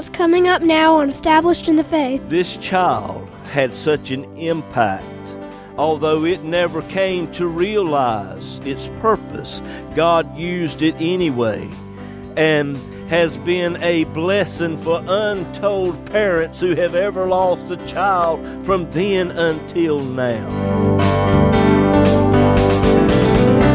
what's coming up now on Established in the Faith. This child had such an impact. Although it never came to realize its purpose, God used it anyway and has been a blessing for untold parents who have ever lost a child from then until now.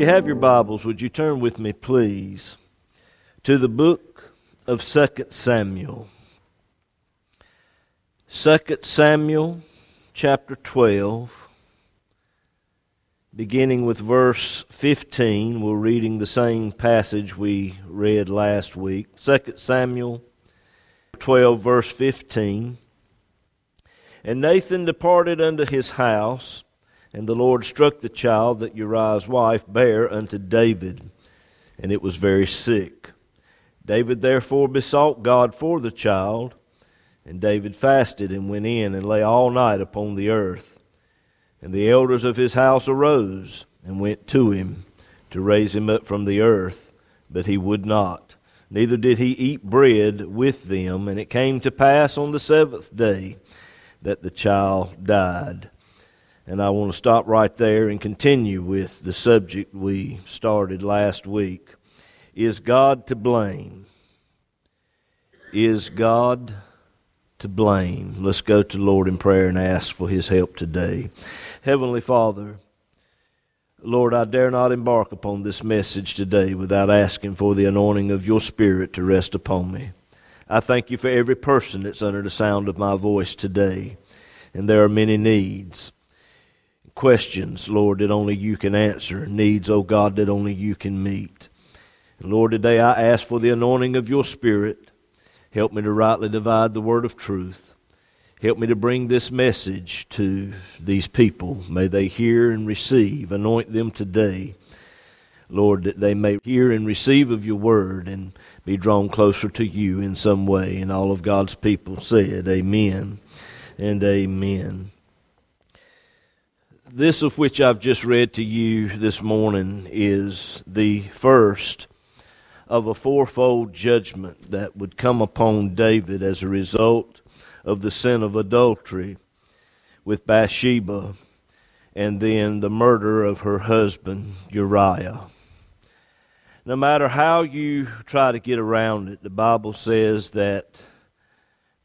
You have your Bibles, would you turn with me, please, to the book of 2 Samuel? 2 Samuel chapter 12, beginning with verse 15. We're reading the same passage we read last week. 2 Samuel 12, verse 15. And Nathan departed unto his house and the Lord struck the child that Uriah's wife bare unto David, and it was very sick. David therefore besought God for the child, and David fasted and went in and lay all night upon the earth. And the elders of his house arose and went to him to raise him up from the earth, but he would not. Neither did he eat bread with them. And it came to pass on the seventh day that the child died. And I want to stop right there and continue with the subject we started last week. Is God to blame? Is God to blame? Let's go to the Lord in prayer and ask for His help today. Heavenly Father, Lord, I dare not embark upon this message today without asking for the anointing of your Spirit to rest upon me. I thank you for every person that's under the sound of my voice today. And there are many needs questions, Lord, that only you can answer, needs, oh God, that only you can meet. And Lord, today I ask for the anointing of your Spirit. Help me to rightly divide the word of truth. Help me to bring this message to these people. May they hear and receive. Anoint them today, Lord, that they may hear and receive of your word and be drawn closer to you in some way. And all of God's people said, Amen and Amen. This of which I've just read to you this morning is the first of a fourfold judgment that would come upon David as a result of the sin of adultery with Bathsheba and then the murder of her husband Uriah. No matter how you try to get around it, the Bible says that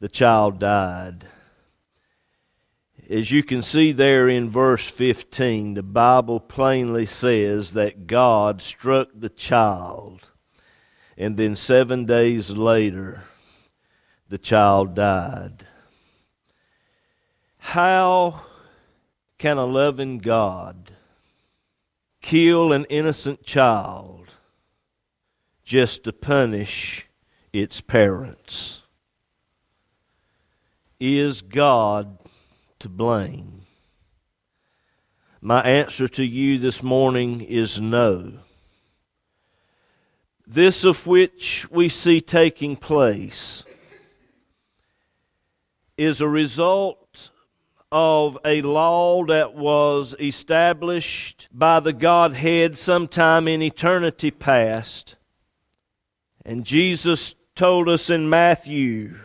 the child died as you can see there in verse 15, the Bible plainly says that God struck the child, and then seven days later, the child died. How can a loving God kill an innocent child just to punish its parents? Is God to blame? My answer to you this morning is no. This of which we see taking place is a result of a law that was established by the Godhead sometime in eternity past. And Jesus told us in Matthew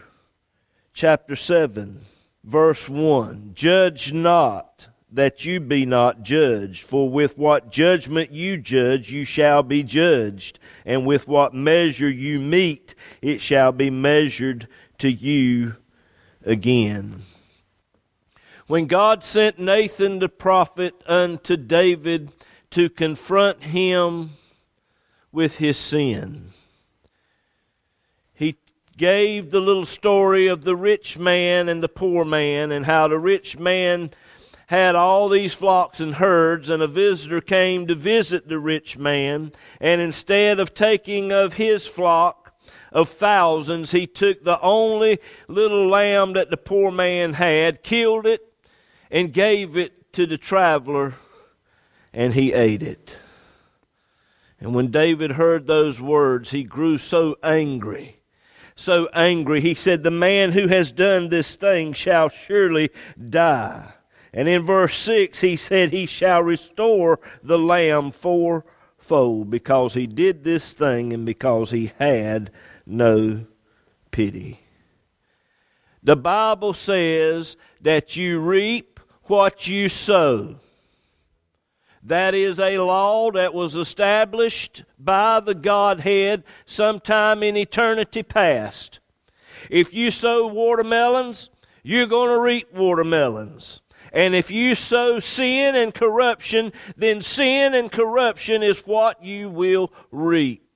chapter 7 verse 1 Judge not that you be not judged, for with what judgment you judge, you shall be judged, and with what measure you meet, it shall be measured to you again. When God sent Nathan the prophet unto David to confront him with his sin, gave the little story of the rich man and the poor man, and how the rich man had all these flocks and herds, and a visitor came to visit the rich man, and instead of taking of his flock of thousands, he took the only little lamb that the poor man had, killed it, and gave it to the traveler, and he ate it. And when David heard those words, he grew so angry so angry. He said, The man who has done this thing shall surely die. And in verse 6, he said, He shall restore the lamb fourfold because he did this thing and because he had no pity. The Bible says that you reap what you sow. That is a law that was established by the Godhead sometime in eternity past. If you sow watermelons, you're going to reap watermelons. And if you sow sin and corruption, then sin and corruption is what you will reap.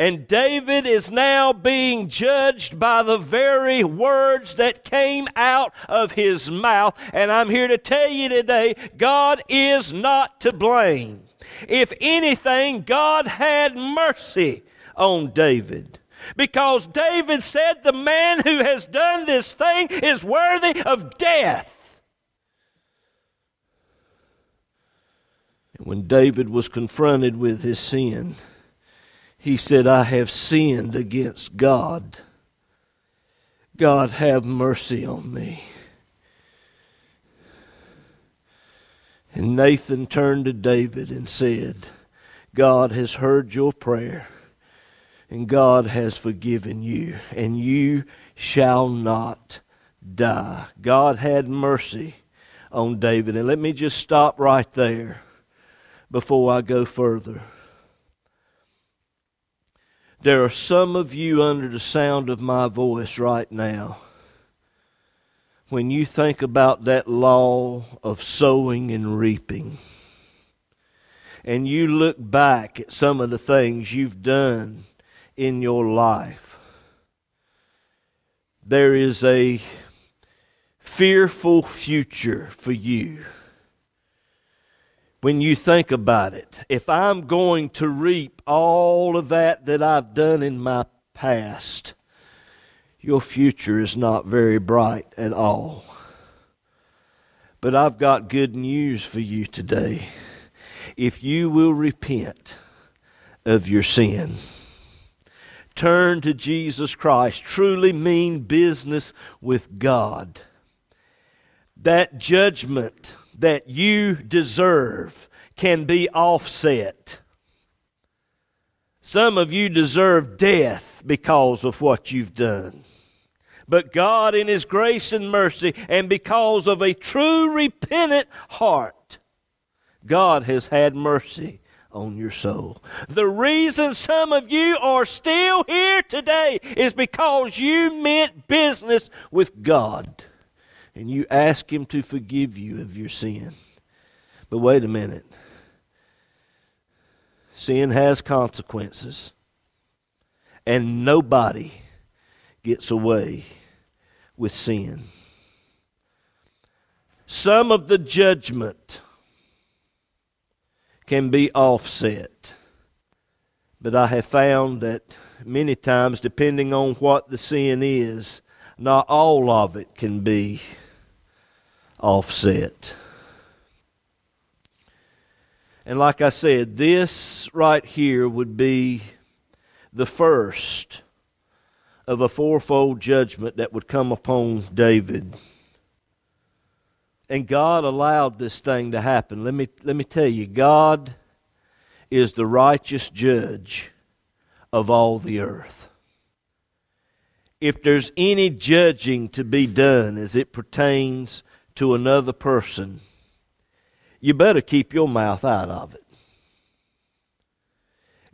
And David is now being judged by the very words that came out of his mouth. And I'm here to tell you today God is not to blame. If anything, God had mercy on David. Because David said, The man who has done this thing is worthy of death. And when David was confronted with his sin, he said, I have sinned against God. God, have mercy on me. And Nathan turned to David and said, God has heard your prayer and God has forgiven you, and you shall not die. God had mercy on David. And let me just stop right there before I go further. There are some of you under the sound of my voice right now. When you think about that law of sowing and reaping, and you look back at some of the things you've done in your life. There is a fearful future for you. When you think about it, if I'm going to reap all of that that I've done in my past, your future is not very bright at all. But I've got good news for you today. If you will repent of your sin, turn to Jesus Christ, truly mean business with God, that judgment that you deserve can be offset. Some of you deserve death because of what you've done. But God, in His grace and mercy, and because of a true repentant heart, God has had mercy on your soul. The reason some of you are still here today is because you meant business with God and you ask Him to forgive you of your sin. But wait a minute. Sin has consequences, and nobody gets away with sin. Some of the judgment can be offset. But I have found that many times, depending on what the sin is, not all of it can be offset. And like I said, this right here would be the first of a fourfold judgment that would come upon David. And God allowed this thing to happen. Let me, let me tell you, God is the righteous judge of all the earth. If there's any judging to be done as it pertains to another person, you better keep your mouth out of it.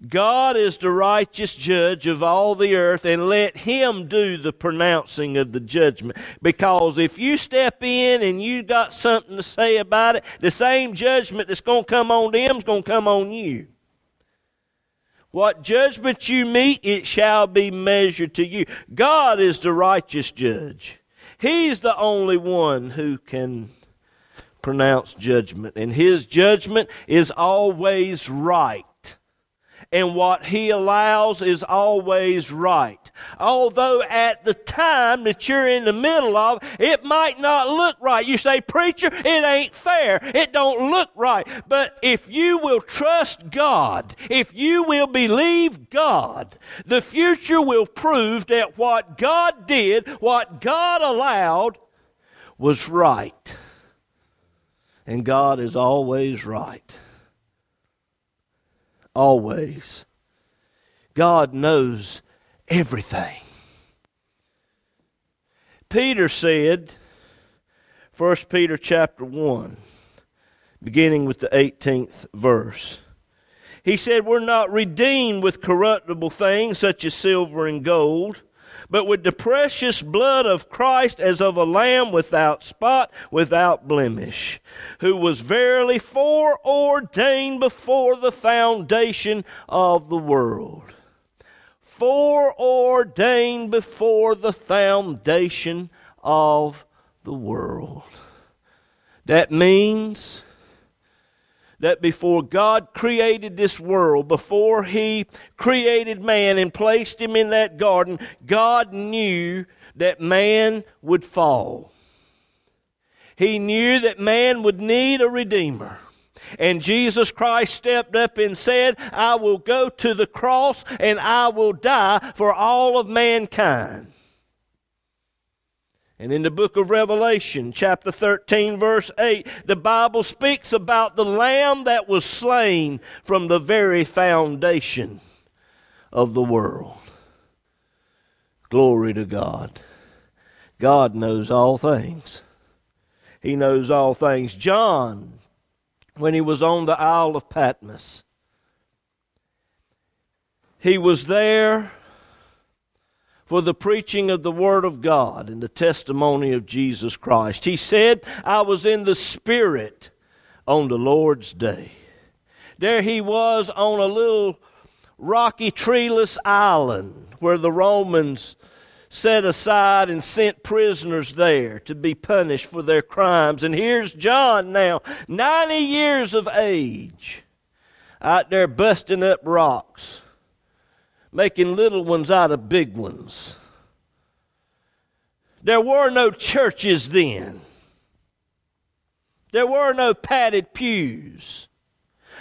God is the righteous judge of all the earth, and let Him do the pronouncing of the judgment. Because if you step in and you got something to say about it, the same judgment that's going to come on them is going to come on you. What judgment you meet, it shall be measured to you. God is the righteous judge. He's the only one who can pronounce judgment, and his judgment is always right and what he allows is always right. Although at the time that you're in the middle of, it might not look right. You say, preacher, it ain't fair. It don't look right. But if you will trust God, if you will believe God, the future will prove that what God did, what God allowed, was right. And God is always right always. God knows everything. Peter said, 1 Peter chapter 1, beginning with the 18th verse. He said, We're not redeemed with corruptible things such as silver and gold but with the precious blood of Christ as of a lamb without spot, without blemish, who was verily foreordained before the foundation of the world. Foreordained before the foundation of the world. That means that before God created this world, before He created man and placed him in that garden, God knew that man would fall. He knew that man would need a redeemer. And Jesus Christ stepped up and said, I will go to the cross and I will die for all of mankind. And in the book of Revelation, chapter 13, verse 8, the Bible speaks about the Lamb that was slain from the very foundation of the world. Glory to God. God knows all things. He knows all things. John, when he was on the Isle of Patmos, he was there for the preaching of the Word of God and the testimony of Jesus Christ. He said, I was in the Spirit on the Lord's day. There he was on a little rocky, treeless island where the Romans set aside and sent prisoners there to be punished for their crimes. And here's John now, 90 years of age, out there busting up rocks making little ones out of big ones. There were no churches then. There were no padded pews.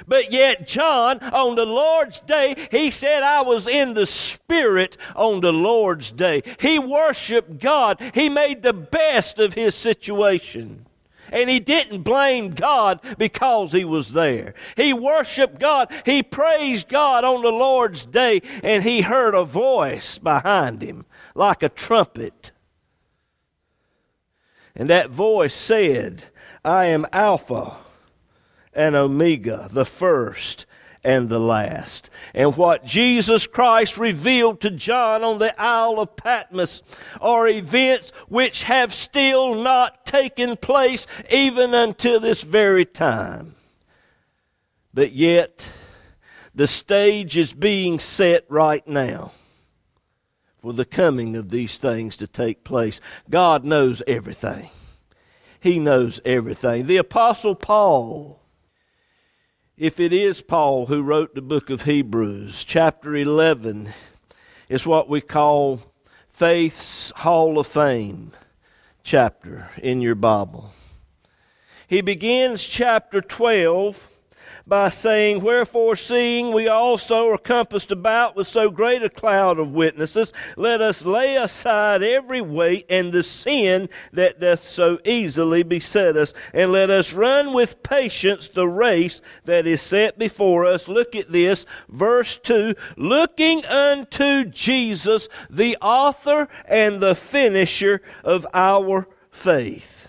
But yet, John, on the Lord's day, he said, I was in the Spirit on the Lord's day. He worshiped God. He made the best of his situation. And he didn't blame God because he was there. He worshiped God. He praised God on the Lord's day, and he heard a voice behind him like a trumpet. And that voice said, I am Alpha and Omega, the first and the last. And what Jesus Christ revealed to John on the Isle of Patmos are events which have still not taken place even until this very time. But yet, the stage is being set right now for the coming of these things to take place. God knows everything. He knows everything. The Apostle Paul if it is Paul who wrote the book of Hebrews, chapter 11 is what we call Faith's Hall of Fame chapter in your Bible. He begins chapter 12 by saying, Wherefore, seeing we also are compassed about with so great a cloud of witnesses, let us lay aside every weight and the sin that doth so easily beset us, and let us run with patience the race that is set before us. Look at this, verse 2 looking unto Jesus, the author and the finisher of our faith.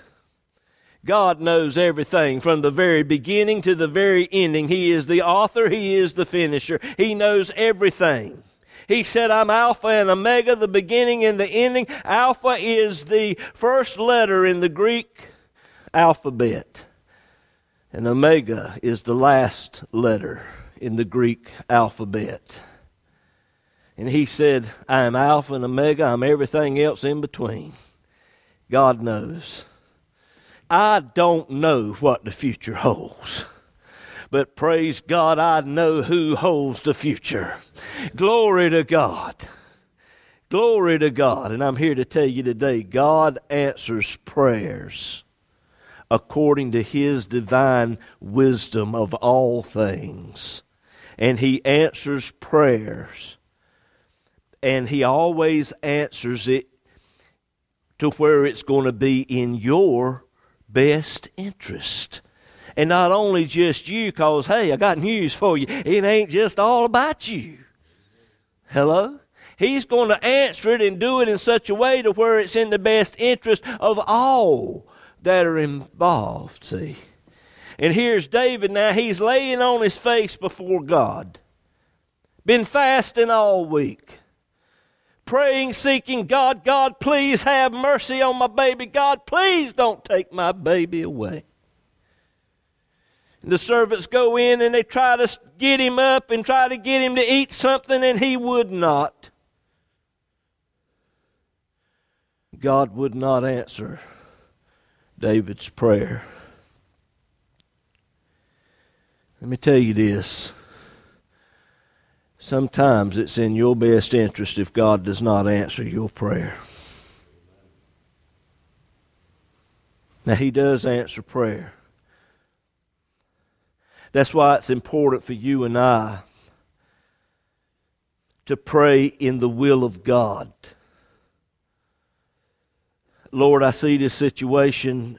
God knows everything from the very beginning to the very ending. He is the author, He is the finisher. He knows everything. He said, I'm Alpha and Omega, the beginning and the ending. Alpha is the first letter in the Greek alphabet, and Omega is the last letter in the Greek alphabet. And he said, I am Alpha and Omega, I'm everything else in between. God knows. I don't know what the future holds. But praise God, I know who holds the future. Glory to God. Glory to God. And I'm here to tell you today God answers prayers according to his divine wisdom of all things. And he answers prayers. And he always answers it to where it's going to be in your best interest. And not only just you, because, hey, I got news for you. It ain't just all about you. Hello? He's going to answer it and do it in such a way to where it's in the best interest of all that are involved, see. And here's David now. He's laying on his face before God. Been fasting all week. Praying, seeking God, God, please have mercy on my baby. God, please don't take my baby away. And the servants go in and they try to get him up and try to get him to eat something, and he would not. God would not answer David's prayer. Let me tell you this. Sometimes it's in your best interest if God does not answer your prayer. Now, He does answer prayer. That's why it's important for you and I to pray in the will of God. Lord, I see this situation,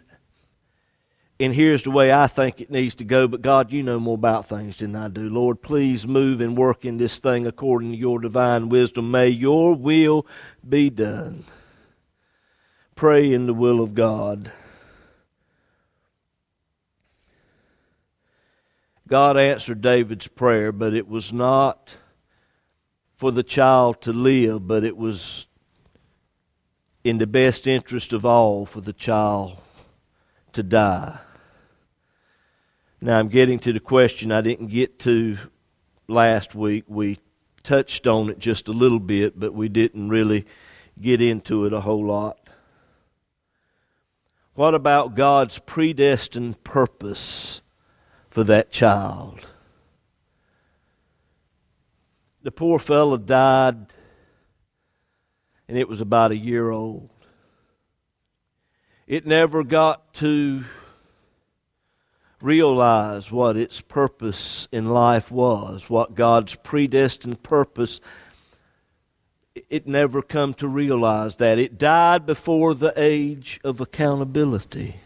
and here's the way I think it needs to go, but God, you know more about things than I do. Lord, please move and work in this thing according to your divine wisdom. May your will be done. Pray in the will of God. God answered David's prayer, but it was not for the child to live, but it was in the best interest of all for the child to die. Now I'm getting to the question I didn't get to last week. We touched on it just a little bit, but we didn't really get into it a whole lot. What about God's predestined purpose for that child? The poor fellow died and it was about a year old. It never got to realize what its purpose in life was, what God's predestined purpose. It never come to realize that. It died before the age of accountability.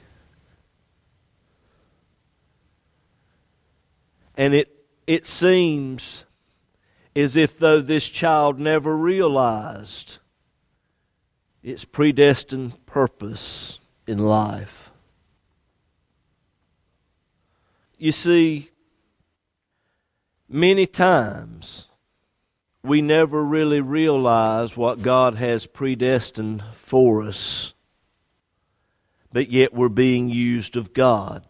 And it, it seems as if though this child never realized its predestined purpose in life. You see, many times we never really realize what God has predestined for us, but yet we're being used of God.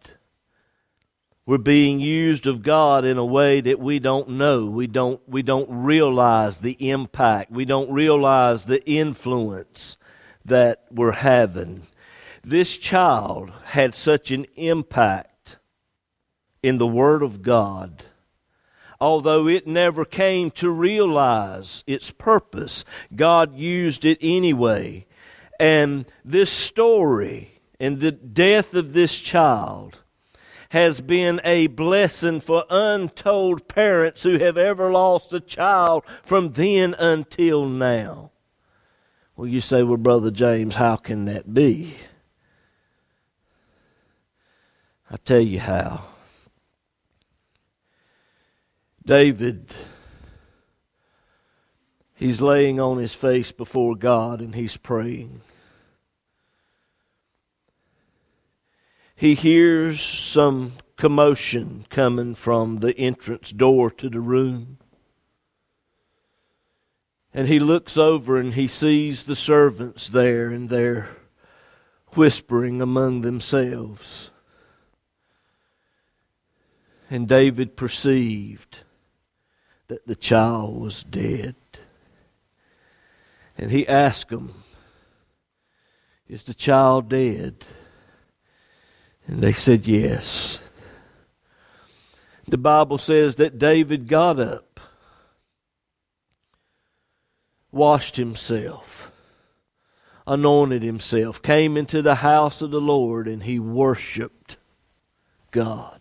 We're being used of God in a way that we don't know. We don't, we don't realize the impact. We don't realize the influence that we're having. This child had such an impact in the Word of God, although it never came to realize its purpose. God used it anyway. And this story and the death of this child has been a blessing for untold parents who have ever lost a child from then until now. Well, you say, well, Brother James, how can that be? I'll tell you how. David, he's laying on his face before God and he's praying. He hears some commotion coming from the entrance door to the room. And he looks over and he sees the servants there and they're whispering among themselves. And David perceived that the child was dead. And he asked them, Is the child dead? And they said, Yes. The Bible says that David got up, washed himself, anointed himself, came into the house of the Lord, and he worshiped God.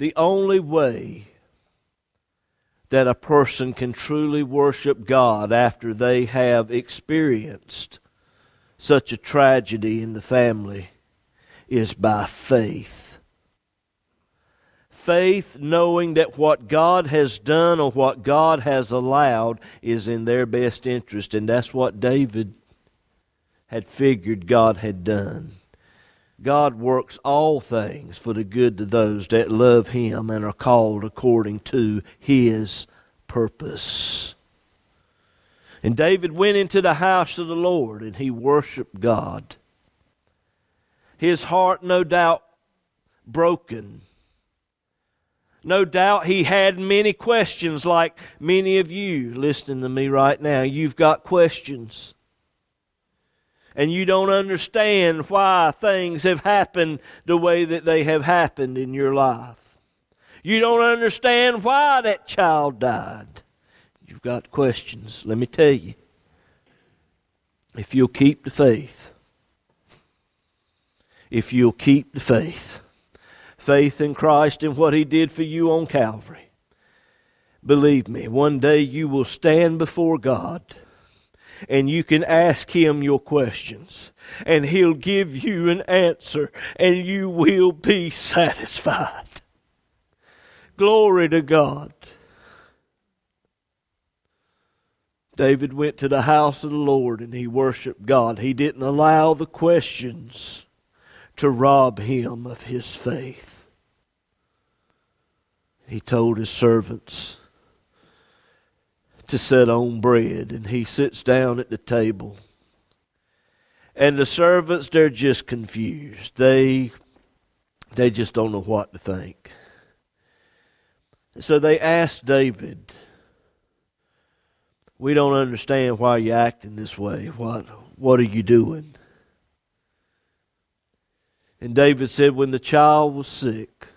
The only way that a person can truly worship God after they have experienced such a tragedy in the family is by faith. Faith knowing that what God has done or what God has allowed is in their best interest, and that's what David had figured God had done. God works all things for the good to those that love Him and are called according to His purpose. And David went into the house of the Lord and he worshiped God. His heart, no doubt, broken. No doubt he had many questions, like many of you listening to me right now. You've got questions and you don't understand why things have happened the way that they have happened in your life. You don't understand why that child died. You've got questions. Let me tell you. If you'll keep the faith, if you'll keep the faith, faith in Christ and what He did for you on Calvary, believe me, one day you will stand before God and you can ask him your questions and he'll give you an answer and you will be satisfied. Glory to God. David went to the house of the Lord and he worshiped God. He didn't allow the questions to rob him of his faith. He told his servants, to set on bread, and he sits down at the table. And the servants, they're just confused. They they just don't know what to think. So they ask David, We don't understand why you're acting this way. What what are you doing? And David said, When the child was sick,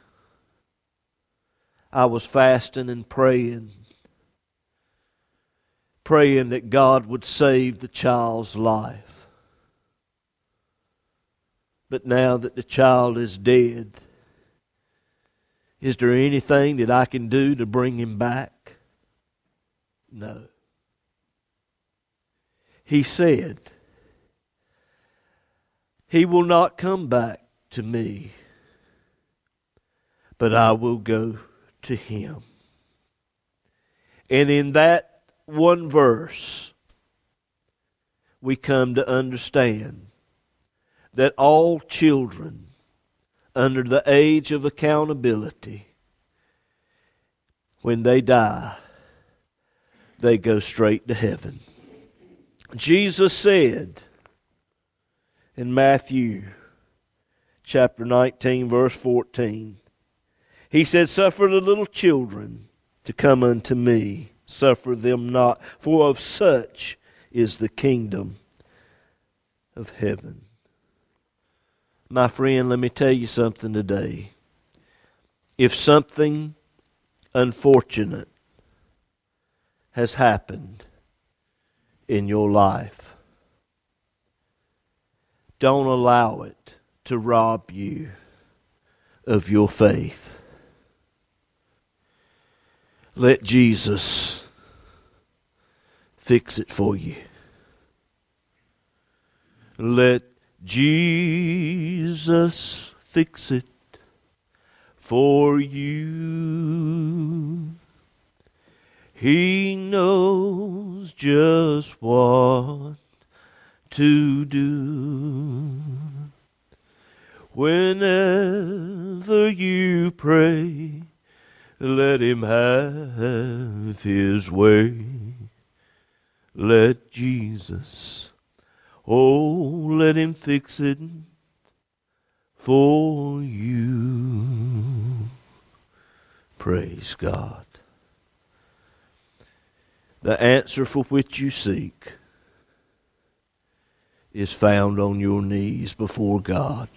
I was fasting and praying praying that God would save the child's life. But now that the child is dead, is there anything that I can do to bring him back? No. He said, He will not come back to me, but I will go to him. And in that one verse, we come to understand that all children under the age of accountability, when they die, they go straight to heaven. Jesus said in Matthew chapter 19, verse 14, He said, Suffer the little children to come unto me suffer them not, for of such is the kingdom of heaven. My friend, let me tell you something today. If something unfortunate has happened in your life, don't allow it to rob you of your faith. Let Jesus fix it for you. Let Jesus fix it for you. He knows just what to do. Whenever you pray, let him have his way. Let Jesus, oh, let him fix it for you. Praise God. The answer for which you seek is found on your knees before God.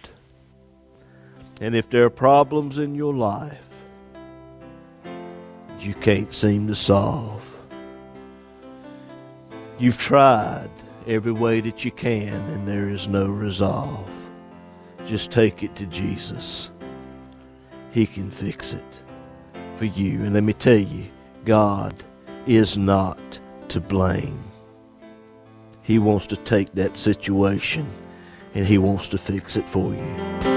And if there are problems in your life you can't seem to solve, you've tried every way that you can and there is no resolve, just take it to Jesus. He can fix it for you. And let me tell you, God is not to blame. He wants to take that situation and He wants to fix it for you.